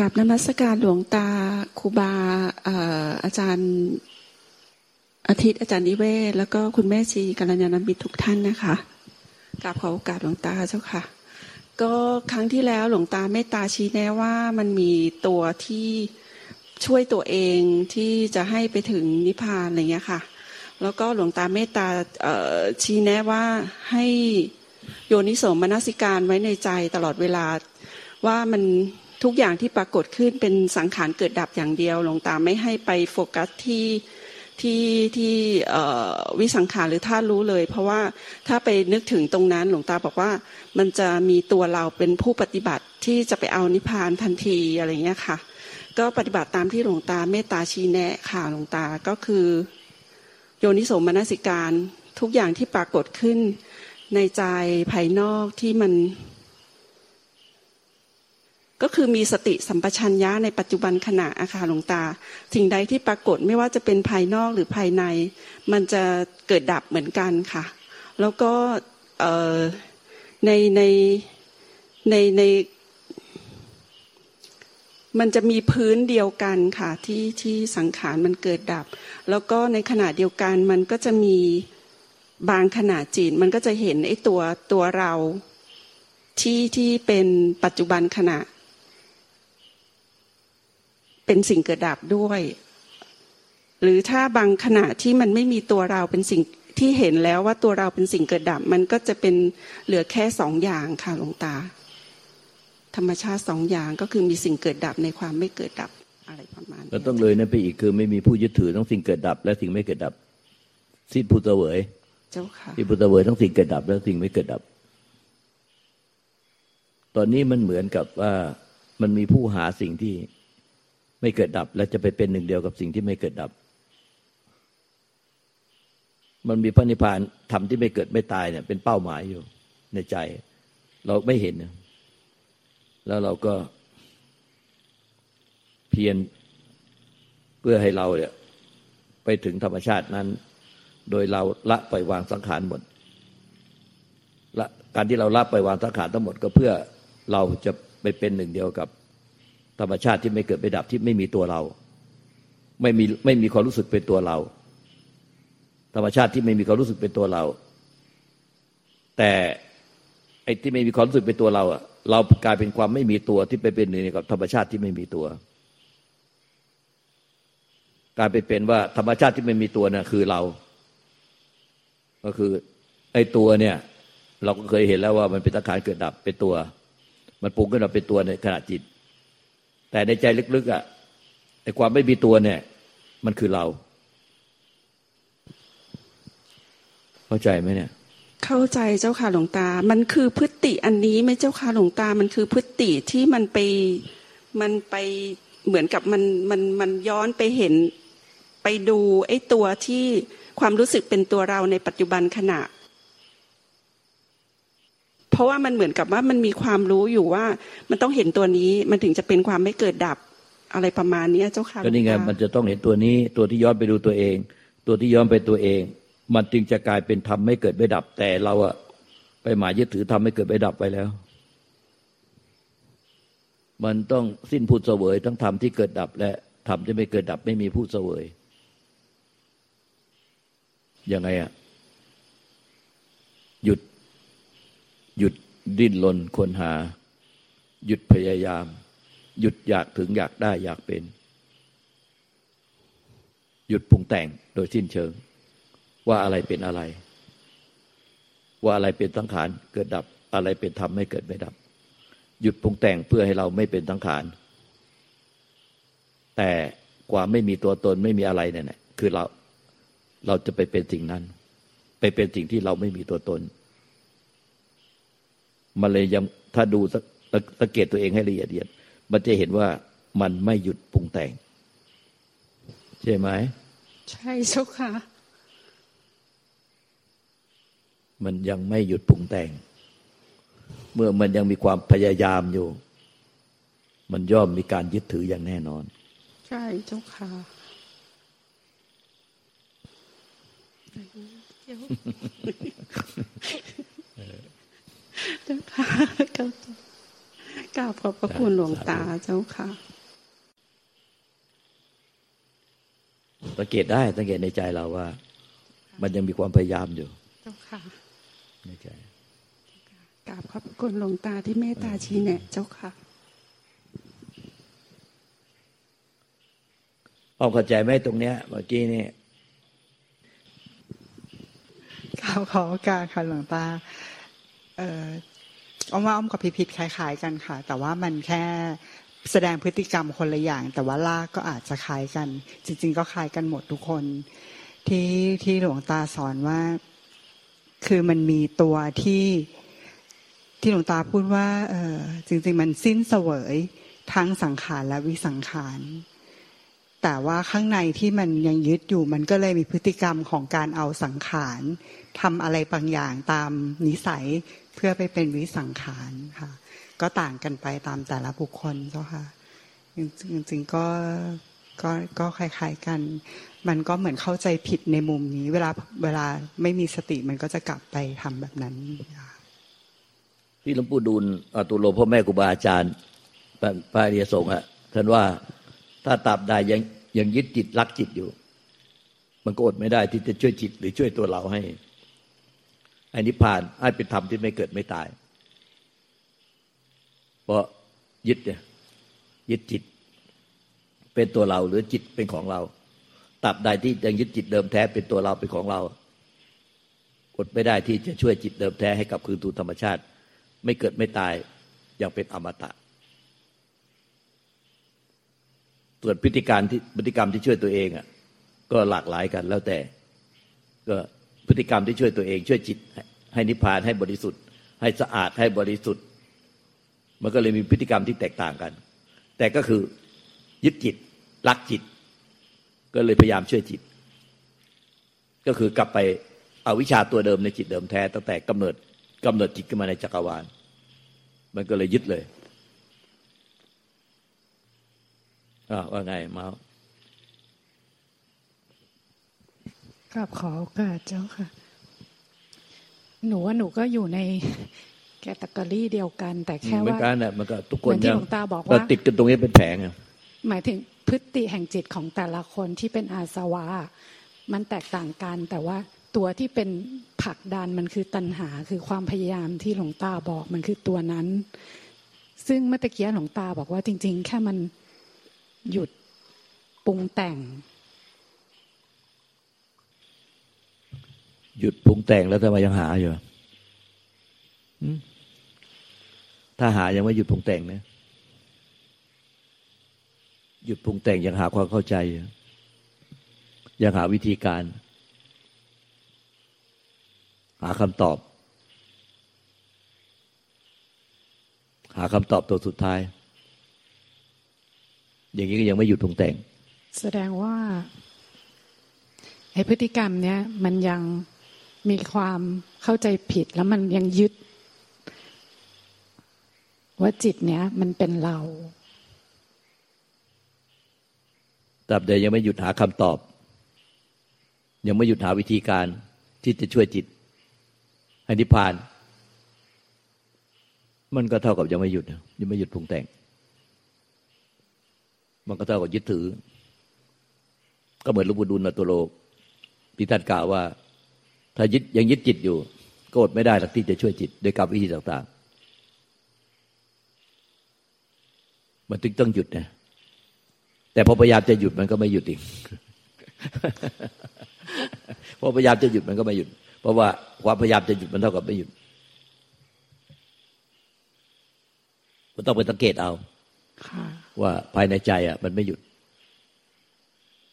กับนมัสการหลวงตาครูบาอาจารย์อาทิตย์อาจารย์นิเวศ แล้วก็คุณแม่ชีกัลยาณมิตรทุกท่านนะคะกราบขอโอกาสหลวงตาเจ้าค่ะ ก็ครั้งที่แล้วหลวงตาเมตตาชี้แนะว่ามันมีตัวที่ช่วยตัวเองที่จะให้ไปถึงนิพพานอะไรเงี้ยค่ะ แล้วก็หลวงตาเมตตาชี้แนะว่าให้โยนิโสมนสิการไว้ในใจตลอดเวลาว่ามัน ทุกอย่างที่ปรากฏขึ้นเป็นสังขารเกิดดับอย่างเดียวหลวงตาไม่ให้ไปโฟกัสที่ที่ที่วิสังขารหรือท่ารู้เลย เพราะว่าถ้าไปนึกถึงตรงนั้นหลวงตาบอกว่ามันจะมีตัวเราเป็นผู้ปฏิบัติที่จะไปเอานิพพานทันทีอะไรเงี้ยค่ะ ก็ปฏิบัติตามที่หลวงตาเมตตาชี้แนะค่ะหลวงตาก็คือ โยนิโสมนสิการทุกอย่างที่ปรากฏขึ้นในใจภายนอกที่มัน ก็คือมีสติสัมปชัญญะในปัจจุบันขณะอาคาหลวงตาสิ่งใดที่ปรากฏไม่ว่าจะเป็นภายนอกหรือภายใน มันจะเกิดดับเหมือนกันค่ะ แล้วก็ในในในในมันจะมีพื้นเดียวกันค่ะที่ที่สังขารมันเกิดดับ แล้วก็ในขณะเดียวกันมันก็จะมีบางขณะจิตมันก็จะเห็นไอ้ตัวตัวเราที่ที่เป็นปัจจุบันขณะ เป็นสิ่งเกิดดับด้วย หรือถ้าบางขณะที่มันไม่มีตัวเราเป็นสิ่งที่เห็นแล้วว่าตัวเราเป็นสิ่งเกิดดับ มันก็จะเป็นเหลือแค่สองอย่างค่ะหลวงตา ธรรมชาติสองอย่างก็คือมีสิ่งเกิดดับในความไม่เกิดดับอะไรประมาณแล้วต้องเลยนั่นไปอีกคือไม่มีผู้ยึดถือทั้งสิ่งเกิดดับ และสิ่งไม่เกิดดับสิ้นพุทธเวยเจ้าค่ะที่พุทธเวยทั้งสิ่งเกิดดับ และสิ่งไม่เกิดดับ ตอนนี้มันเหมือนกับว่ามันมีผู้หาสิ่งที่ ไม่เกิดดับ และจะไปเป็นหนึ่งเดียวกับสิ่งที่ไม่เกิดดับ มันมีพระนิพพานธรรมที่ไม่เกิดไม่ตายเนี่ย เป็นเป้าหมายอยู่ในใจ เราไม่เห็น แล้วเราก็เพียรเพื่อให้เราเนี่ยไปถึงธรรมชาตินั้น โดยเราละปล่อยวางสังขารหมดละการที่เราละปล่อยวางสังขารทั้งหมดก็เพื่อเราจะไปเป็นหนึ่งเดียวกับ ธรรมชาติที่ไม่เกิดไม่ดับที่ไม่มีตัวเรา ไม่มีไม่มีความรู้สึกเป็นตัวเรา ธรรมชาติที่ไม่มีความรู้สึกเป็นตัวเรา แต่ไอ้ที่ไม่มีความรู้สึกเป็นตัวเราอะเรากลายเป็นความไม่มีตัวที่ไปเป็นหนึ่งกับธรรมชาติที่ไม่มีตัวกลายไปเป็นว่าธรรมชาติที่ไม่มีตัวน่ะคือเรา ก็คือไอ้ตัวเนี่ย เราก็เคยเห็นแล้วว่ามันเป็นสังขารเกิดดับเป็นตัว มันปรุงขึ้นมาเป็นตัวในขณะจิต แต่ในใจลึกๆอะไอ้ความไม่มีตัวเนี่ย มันคือเรา เข้าใจไหมเนี่ย เข้าใจเจ้าค่ะหลวงตา มันคือพฤติอันนี้ไหมเจ้าค่ะหลวงตา มันคือพฤติที่มันไปมันไปเหมือนกับมันมันมันย้อนไปเห็นไปดูไอ้ตัวที่ความรู้สึกเป็นตัวเราในปัจจุบันขณะ ราะว่ามันเหมือนกับว่ามันมีความรู้อยู่ว่า มันต้องเห็นตัวนี้มันถึงจะเป็นความไม่เกิดดับอะไรประมาณนี้เจ้าค่ะก็นี่ไงมันจะต้องเห็นตัวนี้ ตัวที่ย้อนไปดูตัวเอง ตัวที่ย้อนไปตัวเอง มันจึงจะกลายเป็นธรรมไม่เกิดไม่ดับ แต่เราอะไปหมายยึดถือธรรมไม่เกิดไม่ดับไปแล้ว มันต้องสิ้นพูดเสวยทั้งธรรมที่เกิดดับ และธรรมที่ไม่เกิดดับไม่มีพูดเสวยยังไงอะหยุด หยุดดิ้นรนคนหา หยุดพยายาม หยุดอยากถึงอยากได้อยากเป็น หยุดปรุงแต่งโดยสิ้นเชิง ว่าอะไรเป็นอะไร ว่าอะไรเป็นสังขารเกิดดับอะไรเป็นธรรมไม่เกิดไม่ดับ หยุดปรุงแต่งเพื่อให้เราไม่เป็นสังขารแต่กว่าไม่มีตัวตนไม่มีอะไรเนี่ยคือเราเราจะไปเป็นสิ่งนั้น ไปเป็นสิ่งที่เราไม่มีตัวตน มันเลยยังถ้าดูสังเกตตัวเองให้ละเอียดเอียดมันจะเห็นว่ามันไม่หยุดปรุงแต่ง ใช่ไหม ใช่เจ้าค่ะ มันยังไม่หยุดปรุงแต่ง เมื่อมันยังมีความพยายามอยู่ มันย่อมมีการยึดถืออย่างแน่นอน ใช่เจ้าค่ะเจ้าค่ะกราบขอบพระคุณหลวงตาเจ้าค่ะสังเกตได้สังเกตในใจเราว่า มันยังมีความพยายามอยู่เจ้าค่ะในใจกราบขอบพระคุณหลวงตาที่เมตตาชี้แนะเจ้าค่ะอ้อมเข้าใจไหมตรงเนี้ยเมื่อกี้นี่ขอขอโอกาสค่ะหลวงตา เอออ้อมว่าอ้อมกับพิพิธคล้ายๆกันค่ะ แต่ว่ามันแค่แสดงพฤติกรรมคนละอย่าง แต่ว่าลากก็อาจจะคล้ายกัน จริง ๆ ก็คล้ายกันหมดทุกคน ที่ที่หลวงตาสอนว่า คือมันมีตัวที่ที่หลวงตาพูดว่า เออจริง ๆ มันสิ้นเสวยทั้งสังขารและวิสังขาร แต่ว่าข้างในที่มันยังยึดอยู่มันก็เลยมีพฤติกรรมของการเอาสังขารทำอะไรบางอย่างตามนิสัยเพื่อไปเป็นวิสังขารค่ะ ก็ต่างกันไปตามแต่ละบุคคลเจ้าค่ะจริงๆก็ก็ก็คล้ายๆกัน มันก็เหมือนเข้าใจผิดในมุมนี้ เวลาเวลาไม่มีสติมันก็จะกลับไปทำแบบนั้นที่หลวงปู่ดูลอตุโลพ่อแม่ครูบาอาจารย์พระพระอริยสงฆ์อะท่านว่า ถ้าตราบใดยังยังยึดจิตรักจิตอยู่ มันก็อดไม่ได้ที่จะช่วยจิตหรือช่วยตัวเราให้ให้นิพพานให้เป็นธรรมที่ไม่เกิดไม่ตาย เพราะยึดเนี่ยยึดจิต เป็นตัวเราหรือจิตเป็นของเราตราบใดที่ยังยึดจิตเดิมแท้เป็นตัวเราเป็นของเราอดไม่ได้ที่จะช่วยจิตเดิมแท้ให้กลับคืนสู่ธรรมชาติ ไม่เกิดไม่ตายอย่างเป็นอมตะ ส่วนพฤติการที่พฤติกรรมที่ช่วยตัวเองอะก็หลากหลายกันแล้วแต่ ก็พฤติกรรมที่ช่วยตัวเอง ช่วยจิต ให้นิพพานให้บริสุทธิ์ ให้สะอาดให้บริสุทธิ์ มันก็เลยมีพฤติกรรมที่แตกต่างกัน แต่ก็คือยึดจิตรักจิต ก็เลยพยายามช่วยจิต ก็คือกลับไปเอาวิชาตัวเดิมในจิตเดิมแท้ตั้งแต่กำเนิดกำเนิดจิตขึ้นมาในจักรวาล มันก็เลยยึดเลยอ่า ว่าไงมากับขอโอกาสเจ้าค่ะ หนูว่าหนูก็อยู่ในแคตตากรีเดียวกัน แต่แค่เหมือว่านกันน่ะมันก็ทุกคนเหมือนที่ยังหลวงตาบอกว่าเติดกันตรงนี้เป็นแผงอะหมายถึงพฤติแห่งจิตของแต่ละคนที่เป็นอาสวะ มันแตกต่างกัน แต่ว่าตัวที่เป็นผลักดันมันคือตัณหาคือความพยายามที่หลวงตาบอกมันคือตัวนั้น ซึ่งเมื่อตะเกียหลวงตาบอกว่าจริง ๆ แค่มัน หยุดปรุงแต่ง หยุดปรุงแต่งแล้วทำไมยังหาอยู่ถ้าหายังไม่หยุดปรุงแต่งนะหยุดปรุงแต่งยังหาความเข้าใจอยู่ยังหาวิธีการ หาคำตอบ หาคำตอบตัวสุดท้าย อย่างนี้ก็ยังไม่หยุดปรุงแต่ง แสดงว่าไอ้พฤติกรรมเนี้ยมันยังมีความเข้าใจผิดแล้วมันยังยึด ว่าจิตเนี้ยมันเป็นเราตราบใดยังไม่หยุดหาคำตอบ ยังไม่หยุดหาวิธีการที่จะช่วยจิตให้นิพพาน มันก็เท่ากับยังไม่หยุดยังไม่หยุดปรุงแต่ง มันก็เท่ากับยึดถือ ก็เหมือนหลวงปู่ดูลย์ตัวโลกที่ท่านกล่าวว่า ถ้ายึดยังยึดจิตอยู่ก็อดไม่ได้หรอกที่จะช่วยจิตโดยกับวิธีต่าง ๆ มันจึงต้องหยุดนะแต่พอพยายามจะหยุดมันก็ไม่หยุดอีกพอพยายามจะหยุดมันก็ไม่หยุด เพราะว่าความพยายามจะหยุดมันเท่ากับไม่หยุดมันต้องไปสังเกตเอาค่ะ ว่าภายในใจอะ มันไม่หยุด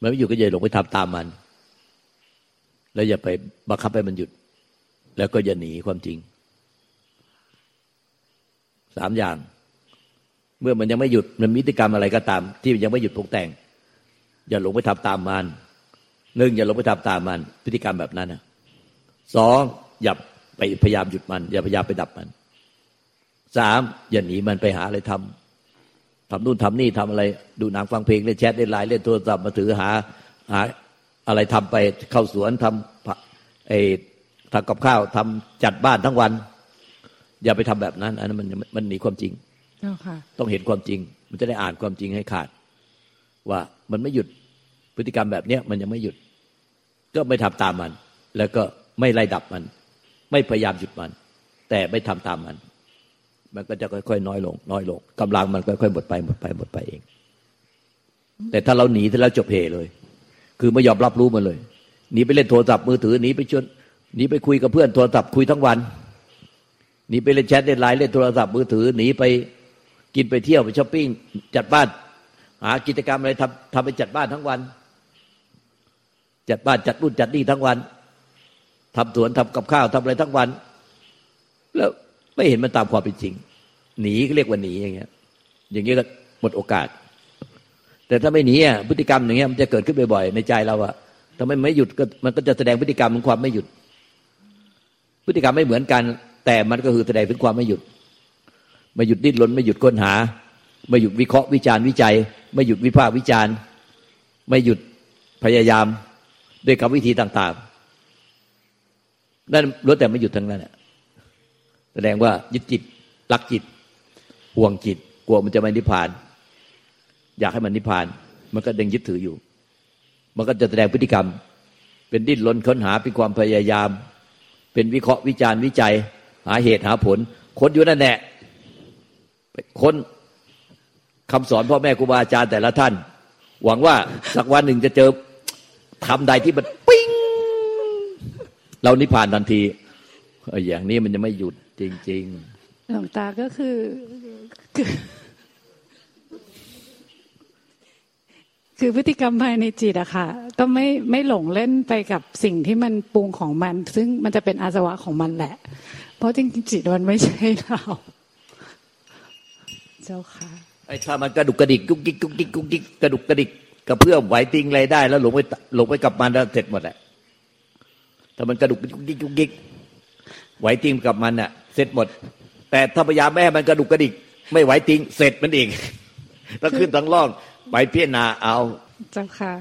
มันไม่หยุดก็อย่าหลงไปทำตามมัน แล้วอย่าไปบังคับให้มันหยุด แล้วก็อย่าหนีความจริง สามอย่าง เมื่อมันยังไม่หยุดมันมีพฤติกรรมอะไรก็ตาม ที่ยังไม่หยุดปรุงแต่ง อย่าหลงไปทำตามมันหนึ่งอย่าหลงไปทำตามมัน พฤติกรรมแบบนั้นนะสองอย่าไปพยายามหยุดมัน อย่าพยายามไปดับมันสามอย่าหนีมันไปหาอะไรทำ ทำนู่นทำนี่ทำอะไร ดูหนังฟังเพลงเล่นแชทเล่นไลน์เล่นโทรศัพท์มาถือหาหาอะไรทำไปเข้าสวนทำไอ้ทำกับข้าวทำจัดบ้านทั้งวัน อย่าไปทำแบบนั้น อันนั้นมันมันหนีความจริงเจ้าค่ะต้องเห็นความจริง มันจะได้อ่านความจริงให้ขาด ว่ามันไม่หยุดพฤติกรรมแบบเนี้ยมันยังไม่หยุด ก็ไม่ทำตามมัน แล้วก็ไม่ไล่ดับมัน ไม่พยายามหยุดมัน แต่ไม่ทำตามมัน มันก็จะค่อยๆน้อยลง น้อยลงกำลังมันค่อยๆหมดไปหมดไปหมดไปเอง แต่ถ้าเราหนีถ้าเราจบเหเลย คือไม่ยอมรับรู้มันเลยหนีไปเล่นโทรศัพท์มือถือหนีไปชวนหนีไปคุยกับเพื่อนโทรศัพท์คุยทั้งวันหนีไปเล่นแชทเล่นไลน์เล่นโทรศัพท์มือถือหนีไปกินไปเที่ยวไปช้อปปิ้งจัดบ้านหากิจกรรมอะไรทำทำไปจัดบ้านทั้งวัน จัดบ้านจัดรุ่นจัดนี่ทั้งวันทำสวนทำกับข้าวทำอะไรทั้งวัน แล้ว ไม่เห็นมันตามความเป็นจริง หนีก็เรียกว่าหนีอย่างเงี้ย อย่างเงี้ยก็หมดโอกาส แต่ถ้าไม่หนีอะพฤติกรรมอย่างเงี้ยมันจะเกิดขึ้นบ่อยๆในใจเราอะถ้าไม่ไม่หยุดก็มันก็จะแสดงพฤติกรรมของความไม่หยุด พฤติกรรมไม่เหมือนกัน แต่มันก็คือแสดงถึงความไม่หยุด ไม่หยุดดิ้นรนไม่หยุดค้นหา ไม่หยุดวิเคราะห์วิจารณ์วิจัย ไม่หยุดวิพากษ์วิจารณ์ ไม่หยุดพยายามด้วยกับวิธีต่าง ๆ นั่นล้วนแต่ไม่หยุดทั้งนั้นแหละ แสดงว่ายึดจิตรักจิตห่วงจิต กลัวมันจะไม่นิพพาน อยากให้มันนิพพาน มันก็ยังยึดถืออยู่ มันก็จะแสดงพฤติกรรม เป็นดิ้นรนค้นหาเป็นความพยายาม เป็นวิเคราะห์วิจารณ์วิจัย หาเหตุหาผลค้นอยู่นั่นแหละค้นคำสอนพ่อแม่ครูบาอาจารย์แต่ละท่าน หวังว่าสักวันหนึ่งจะเจอทำใดที่มันปิ้งเรานิพพานทันที อออย่างนี้มันจะไม่หยุดจริงหลวงตาก็คือคือ คือพฤติกรรมภายในจิตอะค่ะ ก็ไม่ไม่หลงเล่นไปกับสิ่งที่มันปรุงของมัน ซึ่งมันจะเป็นอาสวะของมันแหละ เพราะจริงๆจิตมันไม่ใช่เรา เจ้าค่ะๆไอ้ถ้ามันกระดุกกระดิกกุ๊กกิ๊กกุ๊กกิ๊กกุ๊กกิ๊กกระดุกกระดิกกระเพื่อมไหวติงอะไรได้ แล้วหลงไปหลงไปกับมันแล้วเสร็จหมดแหละถ้ามันกระดุกกุ๊กกิ๊กกุ๊กกิ๊ก ไหวติงกับมันน่ะเสร็จหมด แต่ถ้าพยายามแม่ให้มันกระดุกกระดิก ไม่ไหวติงเสร็จมันเองแล้วขึ้นทั้งล่องไปพิจารณาเอาเจ้าค่ะ